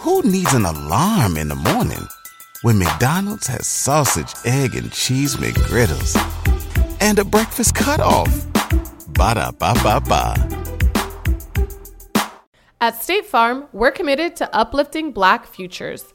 Who needs an alarm in the morning when McDonald's has sausage, egg, and cheese McGriddles and a breakfast cutoff? Ba da ba ba ba. At State Farm, we're committed to uplifting Black futures.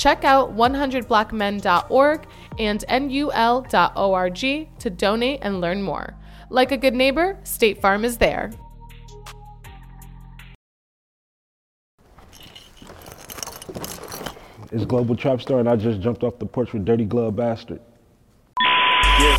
Check out 100blackmen.org and nul.org to donate and learn more. Like a good neighbor, State Farm is there. It's Global Trap Star, and I just jumped off the porch with Dirty Glove Bastard. Yeah.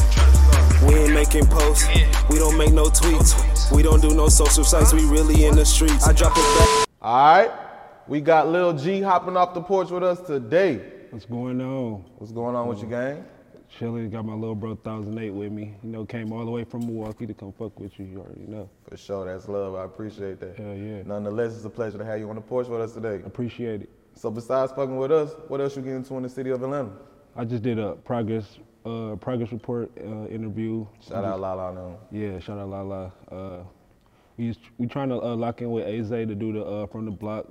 We ain't making posts. We don't make no tweets. We don't do no social sites. We really in the streets. I drop it back. All right. We got Lil G hopping off the porch with us today. What's going on? What's going on with your gang? Chilling, got my little bro 1008 with me. You know, came all the way from Milwaukee to come fuck with you. You already know. For sure, that's love. I appreciate that. Hell yeah. Nonetheless, it's a pleasure to have you on the porch with us today. Appreciate it. So besides fucking with us, what else you getting into in the city of Atlanta? I just did a progress uh, progress report uh, interview. Shout out Lala now. Yeah, shout out Lala. Uh, we we trying to uh, lock in with AZ to do the uh, from the block.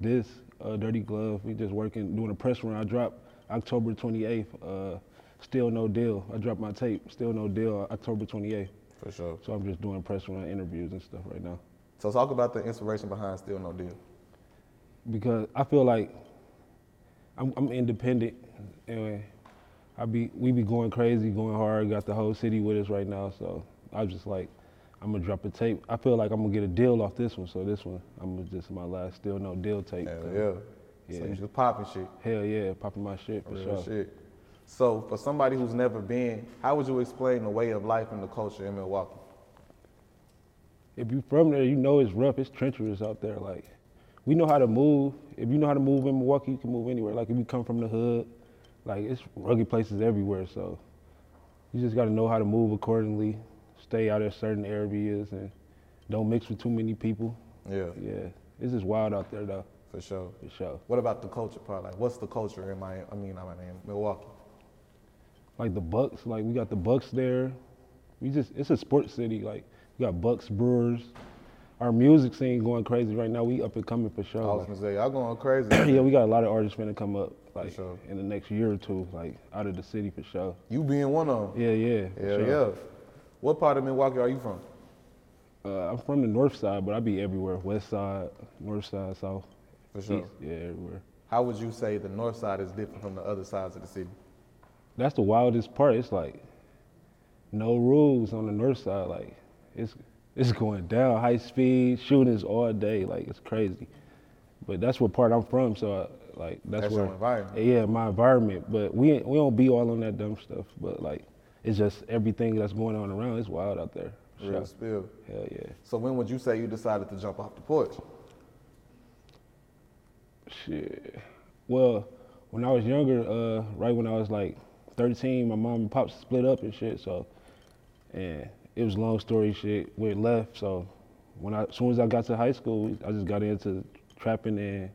This uh, Dirty Glove. We just working doing a press run. I dropped October 28th. Uh, still no deal. I dropped my tape. Still no deal. October 28th. For sure. So I'm just doing press run interviews and stuff right now. So talk about the inspiration behind Still No Deal. Because I feel like I'm, I'm independent and I be we be going crazy, going hard. Got the whole city with us right now. So I was just like, I'm gonna drop a tape. I feel like I'm gonna get a deal off this one. So this one, I'm gonna just my last still no deal tape. Hell yeah. Yeah. So you just popping shit. Hell yeah, popping my shit for Real sure. shit. So for somebody who's never been, how would you explain the way of life and the culture in Milwaukee? If you from there, you know it's rough. It's treacherous out there. Like we know how to move. If you know how to move in Milwaukee, you can move anywhere. Like if you come from the hood, like it's rugged places everywhere. So you just got to know how to move accordingly. Stay out of certain areas and don't mix with too many people. Yeah, Yeah, it's just wild out there though, for sure. for sure. What about the culture part? Like, what's the culture in Miami? I mean, not Miami, Milwaukee. Like the Bucks, like we got the Bucks there. We just it's a sports city. Like we got Bucks, Brewers. Our music scene going crazy right now. We up and coming for sure. I was gonna say, y'all going crazy. yeah, we got a lot of artists finna come up like sure. in the next year or two, like out of the city for sure. you being one of them. Yeah, yeah. Yeah, sure. yeah. What part of Milwaukee are you from? Uh, I'm from the north side, but I be everywhere. West side, north side, south, For sure. east. Yeah, everywhere. How would you say the north side is different from the other sides of the city? That's the wildest part. It's like no rules on the north side. Like it's it's going down, high speed shootings all day. Like it's crazy. But that's what part I'm from. So I, like that's, That's where your environment. Yeah, my environment. But we we don't be all on that dumb stuff. But like it's just everything that's going on around. It's wild out there. for Real Sure. spill. Hell yeah. So when would you say you decided to jump off the porch? Shit. Well, when I was younger, uh, right when I was like 13, my mom and pop split up and shit. So, and it was long story shit. We left. So, when I, as soon as I got to high school, I just got into trapping and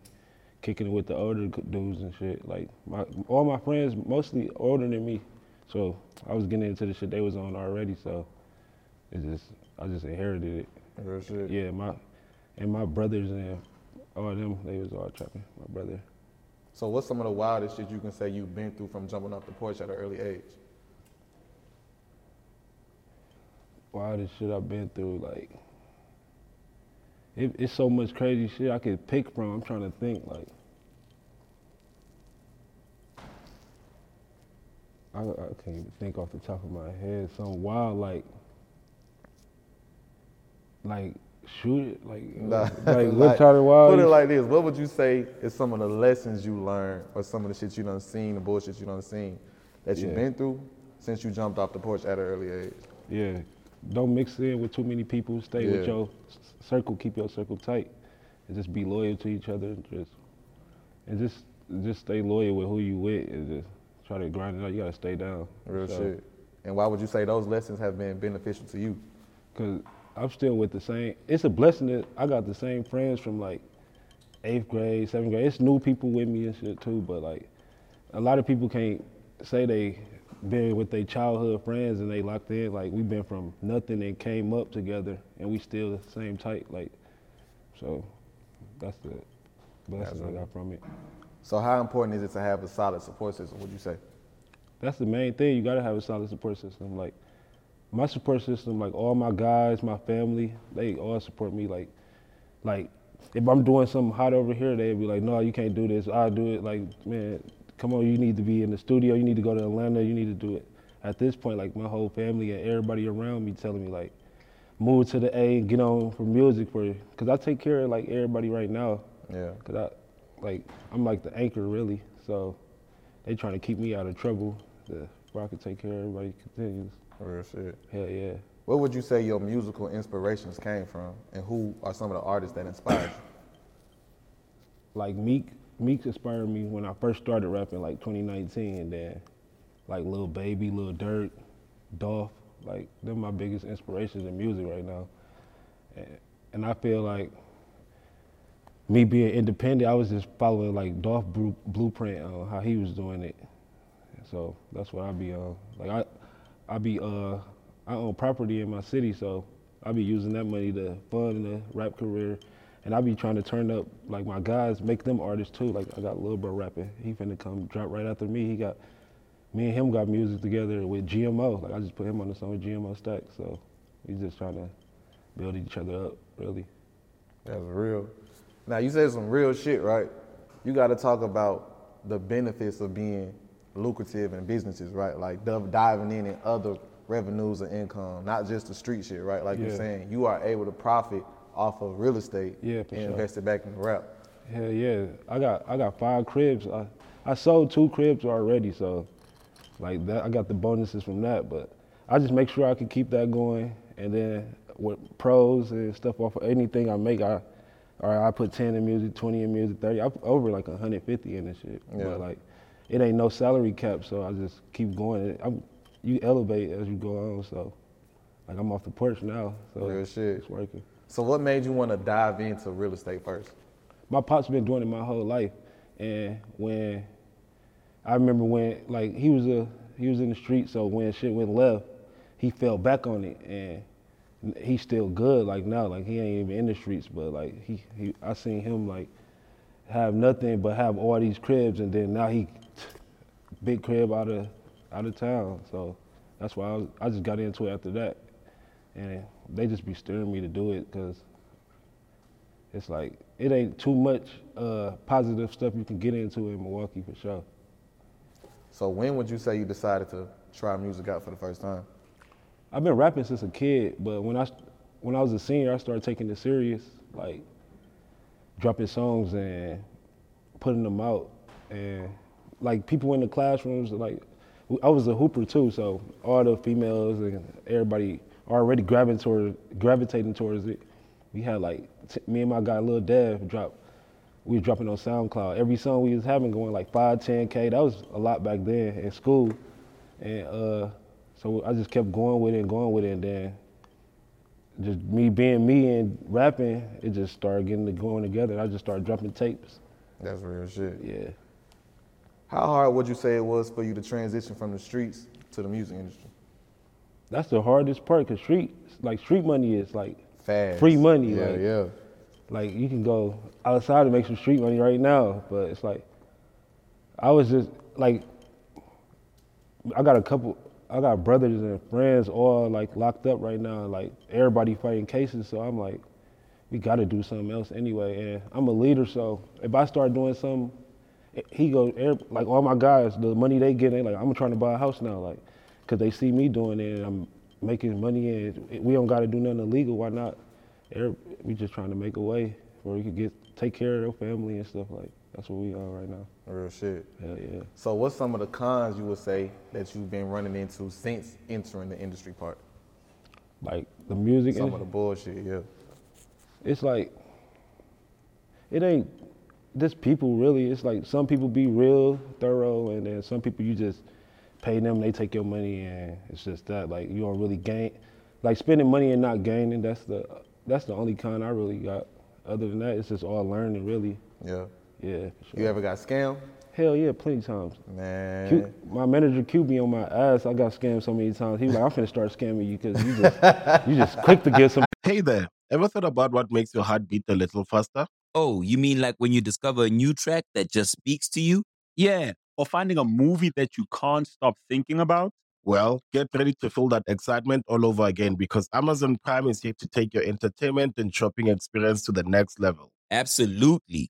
kicking it with the older dudes and shit. Like my, all my friends, mostly older than me. So I was getting into the shit they was on already. So it just, I just inherited it. Real shit. Yeah, my and my brothers and all of them, they was all trapping. My brother. So what's some of the wildest shit you can say you've been through from jumping off the porch at an early age? Wildest shit I've been through, like it, it's so much crazy shit I could pick from. I'm trying to think like I, I can't even think off the top of my head. Some wild like like shoot it like Nah, like wild Put it like this. What would you say is some of the lessons you learned or some of the shit you done seen, the bullshit you done seen that you've Yeah. been through since you jumped off the porch at an early age? Yeah. Don't mix in with too many people. Stay Yeah. with your circle. Keep your circle tight, and just be loyal to each other. And just and just just stay loyal with who you with, and just try to grind it out. You gotta stay down. Real So, shit. And why would you say those lessons have been beneficial to you? Cause I'm still with the same. It's a blessing that I got the same friends from like eighth grade, seventh grade. It's new people with me and shit too, but like a lot of people can't say they been with their childhood friends and they locked in. Like we've been from nothing and came up together, and we still the same tight. Like so, that's the blessing I got from it. So how important is it to have a solid support system? Would you say? That's the main thing. You gotta have a solid support system. Like my support system, like all my guys, my family, they all support me. Like, like if I'm doing something hot over here, they'd be like, "No, you can't do this. I'll do it." Like, man, come on, you need to be in the studio. You need to go to Atlanta. You need to do it. At this point, like my whole family and everybody around me telling me like, move to the A and get on for music for you. Cause I take care of like everybody right now. Yeah. Cause I, like, I'm like the anchor really. So they trying to keep me out of trouble. The, where I can take care of everybody continues. Real shit. Hell yeah. What would you say your musical inspirations came from, and who are some of the artists that inspired you? Like Meek, Meek inspired me when I first started rapping, like 2019. And then, like Lil Baby, Lil Durk, Dolph, like they're my biggest inspirations in music right now. And, and I feel like me being independent, I was just following like Dolph blueprint on how he was doing it. So that's what I be on. Like I, I be uh, I own property in my city, so I be using that money to fund the rap career, and I be trying to turn up like my guys, make them artists too. Like I got Lil Bro rapping, he finna come drop right after me. He got me and him got music together with GMO. Like I just put him on the song with GMO Stack, so we just trying to build each other up, really. That's real. Now you said some real shit, right? You got to talk about the benefits of being lucrative in businesses, right? Like diving in and other revenues and income, not just the street shit, right? Like you're saying, you are able to profit off of real estate Yeah, and sure. invest it back in the rap. Hell yeah, I got I got five cribs. I, I sold two cribs already, so like that I got the bonuses from that. But I just make sure I can keep that going, and then with pros and stuff off of anything I make, I or I put ten in music, twenty in music, thirty. I put over like hundred fifty in this shit. Yeah. But like it ain't no salary cap, so I just keep going. I'm, you elevate as you go on, so like I'm off the porch now, so Real shit. it's working. So what made you want to dive into real estate first? my pop's been doing it my whole life, and when I remember when like he was a he was in the street, so when shit went left, he fell back on it, and he's still good like now, like he ain't even in the streets, but like he, he I seen him like have nothing but have all these cribs, and then now he big crib out of out of town, so that's why I, was, I just got into it after that, and they just be steering me to do it because it's like it ain't too much uh, positive stuff you can get into in Milwaukee for sure. So when would you say you decided to try music out for the first time? I've been rapping since a kid, but when I when I was a senior, I started taking it serious, like dropping songs and putting them out, and like people in the classrooms, like I was a hooper too, so all the females and everybody already gravitating towards gravitating towards it. We had like t- me and my guy Lil Dev drop. We was dropping on SoundCloud. Every song we was having going like five, ten k. That was a lot back then in school, and uh, so I just kept going with it and going with it, and then just me being me and rapping, it just started getting to going together. I just started dropping tapes. That's real shit. Yeah. How hard would you say it was for you to transition from the streets to the music industry? That's the hardest part, cause street, like street money is like Fast. free money. Yeah, like, yeah. like you can go outside and make some street money right now, but it's like I was just like I got a couple I got brothers and friends all like locked up right now, like everybody fighting cases, so I'm like we got to do something else anyway, and I'm a leader, so if I start doing something he go like all my guys, the money they get, like I'm trying to buy a house now, like, cause they see me doing it, and I'm making money, and we don't got to do nothing illegal. Why not? We just trying to make a way where we could get take care of their family and stuff like. That's what we are right now. Real shit. Hell yeah. So what's some of the cons you would say that you've been running into since entering the industry part? Like the music, Some industry- of the bullshit, yeah. it's like it ain't just people really. It's like some people be real thorough, and then some people you just pay them, they take your money, and it's just that like you don't really gain like spending money and not gaining. That's the that's the only con I really got. Other than that, it's just all learning, really. Yeah. Yeah. Sure. You ever got scammed? Hell yeah, plenty times. Man. Q, my manager Q be on my ass. I got scammed so many times. He was like, I'm finna start scamming you because you just you just quick to get some. Hey there, ever thought about what makes your heart beat a little faster? Oh, you mean like when you discover a new track that just speaks to you? Yeah, or finding a movie that you can't stop thinking about. Well, get ready to feel that excitement all over again because Amazon Prime is here to take your entertainment and shopping experience to the next level. Absolutely.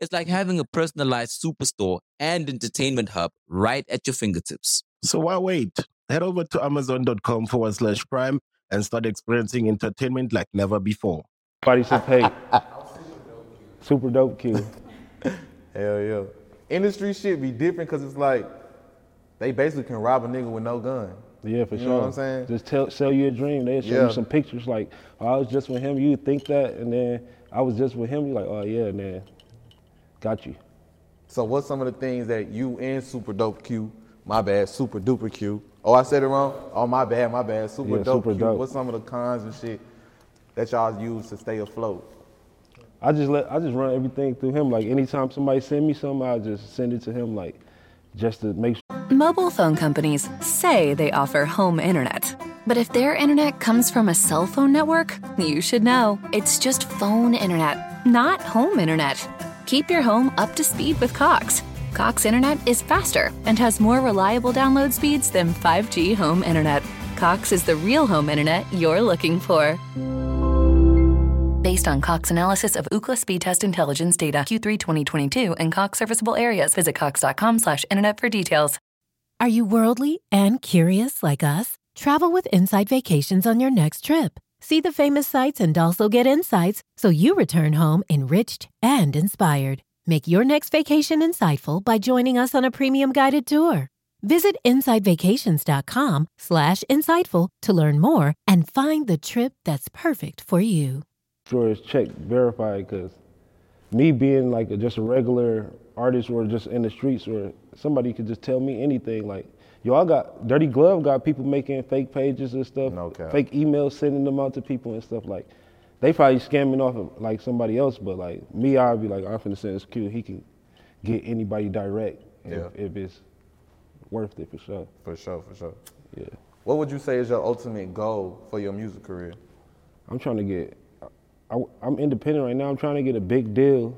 It's like having a personalized superstore and entertainment hub right at your fingertips. So why wait? Head over to amazon.com forward slash prime and start experiencing entertainment like never before. Body said, hey, super dope Q. Hell yeah. Industry shit be different because it's like they basically can rob a nigga with no gun. Yeah, for You sure. know what I'm saying? Just tell, sell you a dream. They show Yeah. you some pictures like, oh, I was just with him. You think that, and then I was just with him. You're like, oh yeah, and then got you. So what's some of the things that you and Super Dope Q, my bad, Super Duper Q. Oh, I said it wrong. Oh, my bad, my bad. Super Yeah, Dope Super Q. Dope. What's some of the cons and shit that y'all use to stay afloat? I just let I just run everything through him. Like anytime somebody send me something, I just send it to him. Like just to make sure. Mobile phone companies say they offer home internet. But if their internet comes from a cell phone network, you should know. It's just phone internet, not home internet. Keep your home up to speed with Cox. Cox internet is faster and has more reliable download speeds than 5G home internet. Cox is the real home internet you're looking for. Based on Cox analysis of Ookla speed test intelligence data Q3 2022 and Cox serviceable areas, visit cox.com/internet for details. Are you worldly and curious like us? Travel with Insight Vacations on your next trip. See the famous sights and also get insights so you return home enriched and inspired. Make your next vacation insightful by joining us on a premium guided tour. Visit insightvacations.com slash insightful to learn more and find the trip that's perfect for you. sure it's checked, verified, because me being like a, just a regular artist or just in the streets or somebody could just tell me anything. Like, y'all got Dirty Glove got people making fake pages and stuff, No fake emails, sending them out to people and stuff. Like, they probably scamming off of like somebody else, but like me, I'd be like, I'm finna send this Q. He can get anybody direct Yeah. if, if it's worth it for sure. For sure, for sure. Yeah. What would you say is your ultimate goal for your music career? I'm trying to get. I, am independent right now. I'm trying to get a big deal,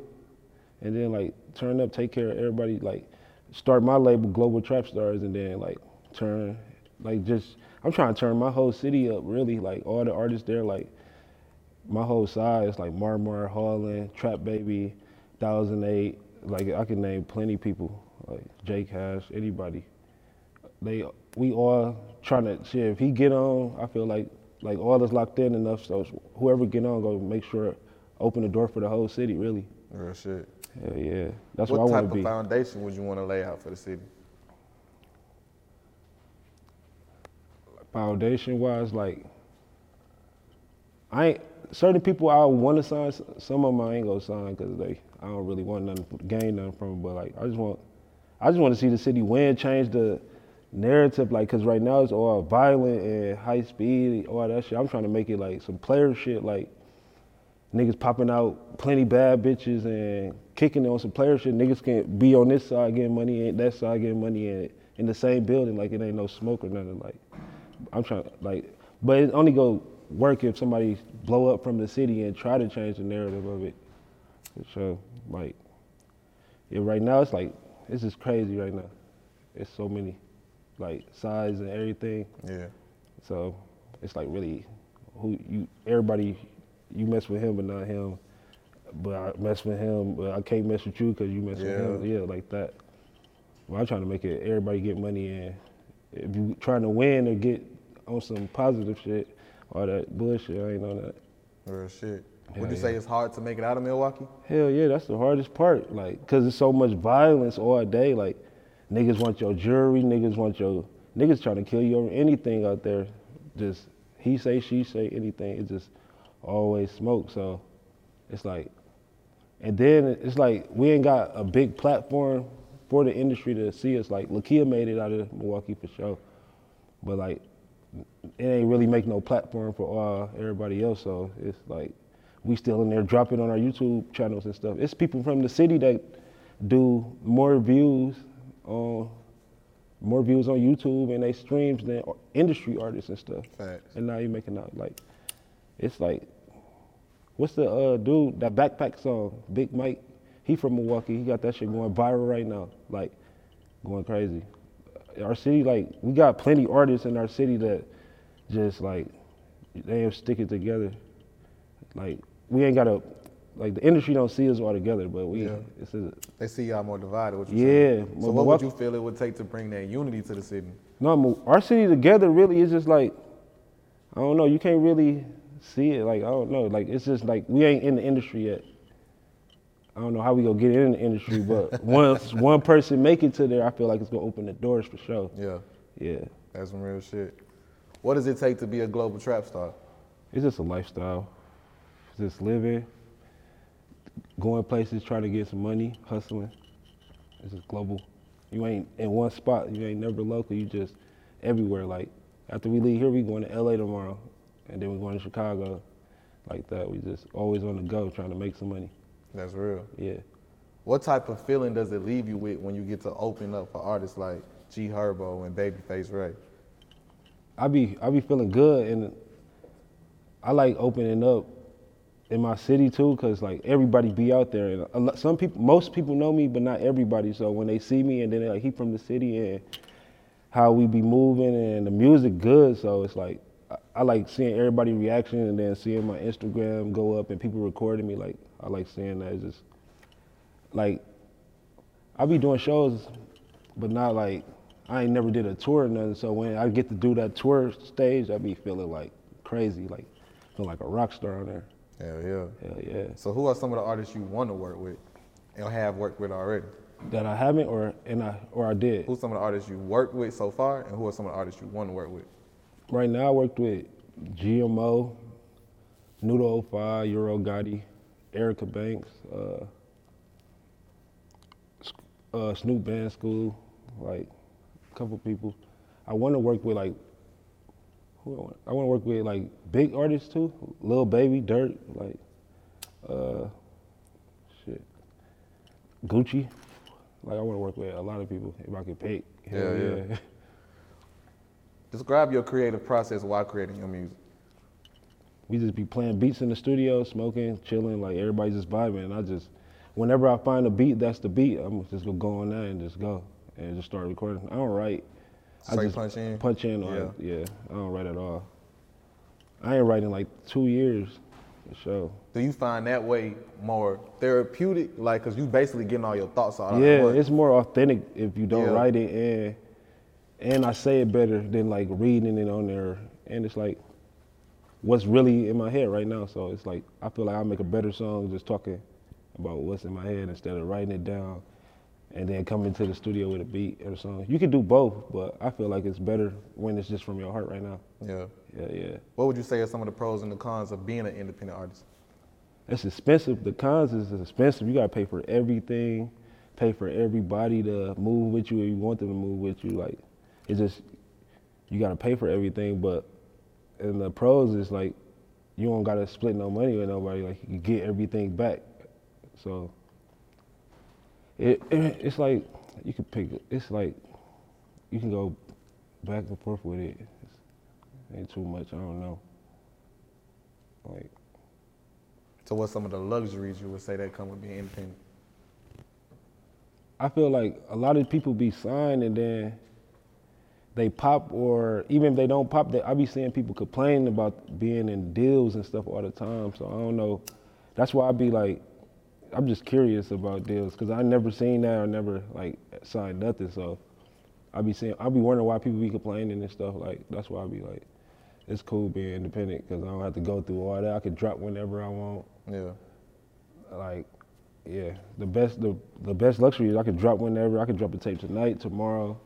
and then like turn up, take care of everybody. Like start my label, Global Trap Stars, and then like turn, like just. I'm trying to turn my whole city up. Really, like all the artists there, like my whole side is like Marmar, Holland, Trap Baby, Thousand Eight. Like I can name plenty people, like J Cash, anybody. They we all trying to shit. If he get on, I feel like like all is locked in enough. So whoever get on, go make sure open the door for the whole city. Really. Real shit. Hell yeah, that's what what, I type want of to be. foundation would you want to lay out for the city? foundation wise, like I ain't certain people I want to sign. Some of them I ain't gonna sign because they I don't really want nothing gain nothing from it. But like I just want I just want to see the city win, change the narrative. Like because right now it's all violent and high speed, all that shit. I'm trying to make it like some player shit, like niggas popping out plenty bad bitches and kicking it on some player shit. Niggas can be on this side getting money and that side getting money and in the same building. Like it ain't no smoke or nothing. Like I'm trying to like, but it only go work if somebody blow up from the city and try to change the narrative of it. So like, yeah, right now it's like this is crazy right now. It's so many like sides and everything. Yeah. So it's like really who you everybody you mess with him but not him. But I mess with him, but I can't mess with you because you mess with him. Yeah. Yeah, like that. Well, I'm trying to make it everybody get money and if you trying to win or get on some positive shit, all that bullshit. I ain't on that. Real shit. Hell Would you yeah. say it's hard to make it out of Milwaukee? Hell yeah, that's the hardest part. Like, cause there's so much violence all day. Like, niggas want your jewelry, niggas want your niggas trying to kill you over anything out there. Just he say, she say, anything. It just always smoke. So it's like, and then it's like we ain't got a big platform for the industry to see us. Like, Lakeyah made it out of Milwaukee for sure, but like, it ain't really make no platform for uh, everybody else. So it's like we still in there dropping on our YouTube channels and stuff. It's people from the city that do more views on more views on YouTube and they streams than industry artists and stuff. Facts. And now you're making out like it's like what's the uh, dude that backpack song Big Mike? He from Milwaukee. He got that shit going viral right now, like going crazy. Our city, like we got plenty artists in our city that just like they ain't stick it together. Like we ain't gotta like the industry don't see us all together, but we Yeah. it's a, They see y'all more divided. What you Yeah, saying? So what would you feel it would take to bring that unity to the city? no, our city together really is just like I don't know. You can't really see it. Like I don't know. Like it's just like we ain't in the industry yet. I don't know how we gonna get in the industry, but once one person make it to there, I feel like it's gonna open the doors for sure. Yeah, Yeah, that's some real shit. What does it take to be a global trap star? it's just a lifestyle. Just living, going places, trying to get some money, hustling. It's just global. You ain't in one spot. You ain't never local. You just everywhere. Like after we leave here, we going to LA tomorrow, and then we going to Chicago. Like that. We just always on the go, trying to make some money. That's real. Yeah. What type of feeling does it leave you with when you get to open up for artists like G Herbo and Babyface Ray? I be I be feeling good, and I like opening up in my city too, cause like everybody be out there, and a lot, some people, most people know me, but not everybody. So when they see me, and then like, he from the city, and how we be moving, and the music good, so it's like I, like seeing everybody reaction, and then seeing my Instagram go up, and people recording me. Like I like seeing that. It's just like I be doing shows, but not like I ain't never did a tour or nothing. So when I get to do that tour stage, I be feeling like crazy, like feel like a rock star on there. Hell yeah. Hell yeah. So who are some of the artists you want to work with and have worked with already? That I haven't or and I or I did. Who's some of the artists you worked with so far, and who are some of the artists you want to work with? Right now I worked with GMO, Nudo 05, Euro Gotti, Erica Banks, uh, uh, Snoop Band School, like a couple people. I want to work with like who I want. I want to work with like big artists too, Lil Baby, Dirt, like uh, shit, Gucci. Like I want to work with a lot of people if I could pick. Hell Yeah, yeah. Describe your creative process while creating your music. we just be playing beats in the studio, smoking, chilling, like everybody just vibing. And I just, whenever I find a beat, that's the beat. I'm just gonna go on there and just go and just start recording. I don't write. I Straight just punch in? Punch in or yeah. I don't write at all. I ain't writing like two years, for sure. Do you find that way more therapeutic? Like, cause you basically getting all your thoughts out. Yeah, it's more authentic if you don't Yeah. write it and and I say it better than like reading it on there. And it's like what's really in my head right now. So it's like I feel like I make a better song just talking about what's in my head instead of writing it down and then coming to the studio with a beat or a song. You can do both, but I feel like it's better when it's just from your heart right now. Yeah. Yeah, yeah. What would you say are some of the pros and the cons of being an independent artist? It's expensive. The cons is expensive. You gotta pay for everything, pay for everybody to move with you if you want them to move with you. Like it's just you gotta pay for everything. But in the pros is like you don't gotta split no money with nobody. Like you get everything back. So it, it it's like you can pick. It's like you can go back and forth with it. It's, ain't too much. I don't know. Like. So what's some of the luxuries you would say that come with being independent? I feel like a lot of people be signed and then they pop, or even if they don't pop, they, I be seeing people complain about being in deals and stuff all the time. So I don't know. That's why I be like, I'm just curious about deals because I never seen that or never like signed nothing. So I be seeing, I be wondering why people be complaining and stuff. Like that's why I be like, it's cool being independent because I don't have to go through all that. I can drop whenever I want. Yeah. Like, yeah, the best the the best luxury is I can drop whenever. I can drop a tape tonight, tomorrow.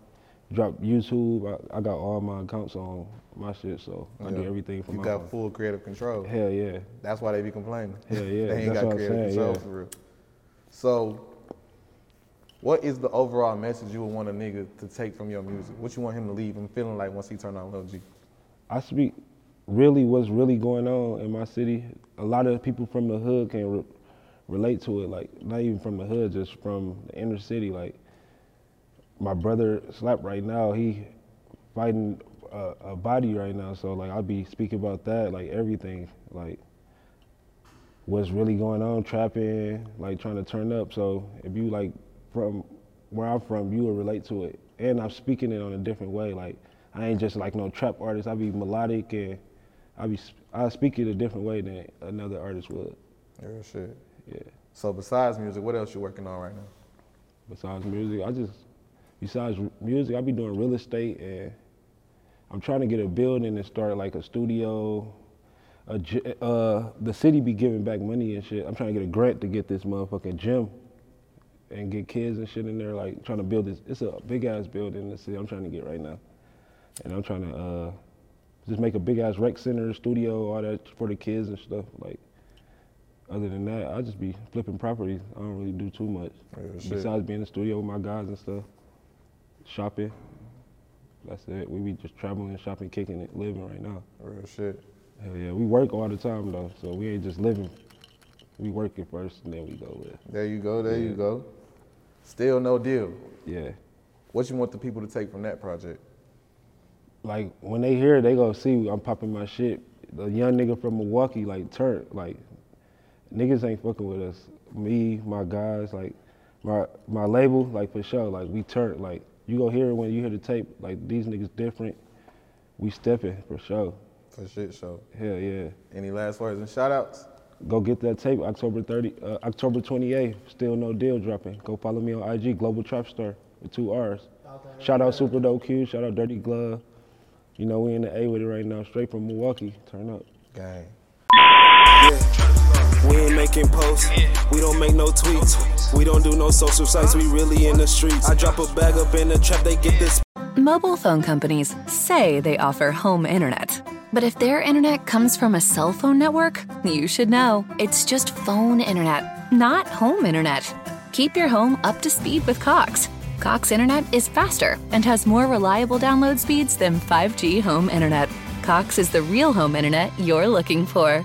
Drop YouTube. I, I got all my accounts on my shit, so I do Yeah. everything from You my got phone. full creative control. Hell yeah. That's why they be complaining. Hell yeah, they ain't that's got creative saying, control yeah. for real. So, what is the overall message you would want a nigga to take from your music? What you want him to leave him feeling like once he turn on Lil G? I speak really what's really going on in my city. A lot of people from the hood can re- relate to it. Like not even from the hood, just from the inner city. Like my brother Slap right now, he fighting a, a body right now. So like I'll be speaking about that, like everything, like what's really going on, trapping, like trying to turn up. So if you like from where I'm from, you will relate to it. And I'm speaking it on a different way. Like I ain't just like no trap artist. I be melodic and I be I speak it a different way than another artist would. Real shit. Yeah. So besides music, what else you working on right now? Besides music, I just besides music, I be doing real estate and I'm trying to get a building and start like a studio. A, uh, the city be giving back money and shit. I'm trying to get a grant to get this motherfucking gym and get kids and shit in there. Like trying to build this. It's a big ass building in the city. I'm trying to get right now, and I'm trying to uh, just make a big ass rec center, studio, all that for the kids and stuff. Like other than that, I just be flipping properties. I don't really do too much shit. besides being in the studio with my guys and stuff. Shopping. That's it. We be just traveling, shopping, kicking it, living right now. Real shit. Hell yeah, we work all the time though, so we ain't just living. We working first and then we go live. There you go. There you go. Still no deal. Yeah. What you want the people to take from that project? Like when they hear it, they go see I'm popping my shit. The young nigga from Milwaukee like turned like niggas ain't fucking with us. Me, my guys, like my my label, like for sure, like we turned. Like you go hear it when you hear the tape. Like these niggas different. We stepping for sure. For shit show. Hell yeah. Any last words and shout outs? Go get that tape October 30, uh, October 28th. Still no deal dropping. Go follow me on IG, Global Trap Star with two R's. Shout out Super Dope Q. Shout out Dirty Glove. You know we in the A with it right now, straight from Milwaukee. Turn up. Gang. We ain't making posts. We don't make no tweets. We don't do no social sites. We really in the streets. I drop a bag up in the trap. They get this. Mobile phone companies say they offer home internet. But if their internet comes from a cell phone network, you should know. It's just phone internet, not home internet. Keep your home up to speed with Cox. Cox internet is faster and has more reliable download speeds than 5G home internet. Cox is the real home internet you're looking for.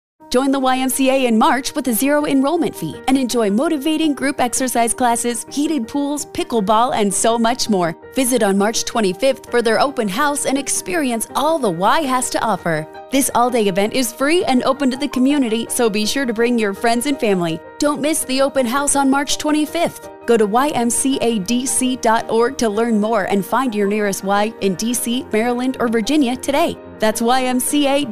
Join the YMCA in March with a zero enrollment fee and enjoy motivating group exercise classes, heated pools, pickleball, and so much more. Visit on March 25th for their open house and experience all the Y has to offer. This all day event is free and open to the community, so be sure to bring your friends and family. Don't miss the open house on March 25th. Go to ymcadc.org to learn more and find your nearest Y in DC, Maryland, or Virginia today. That's ymcadc.org.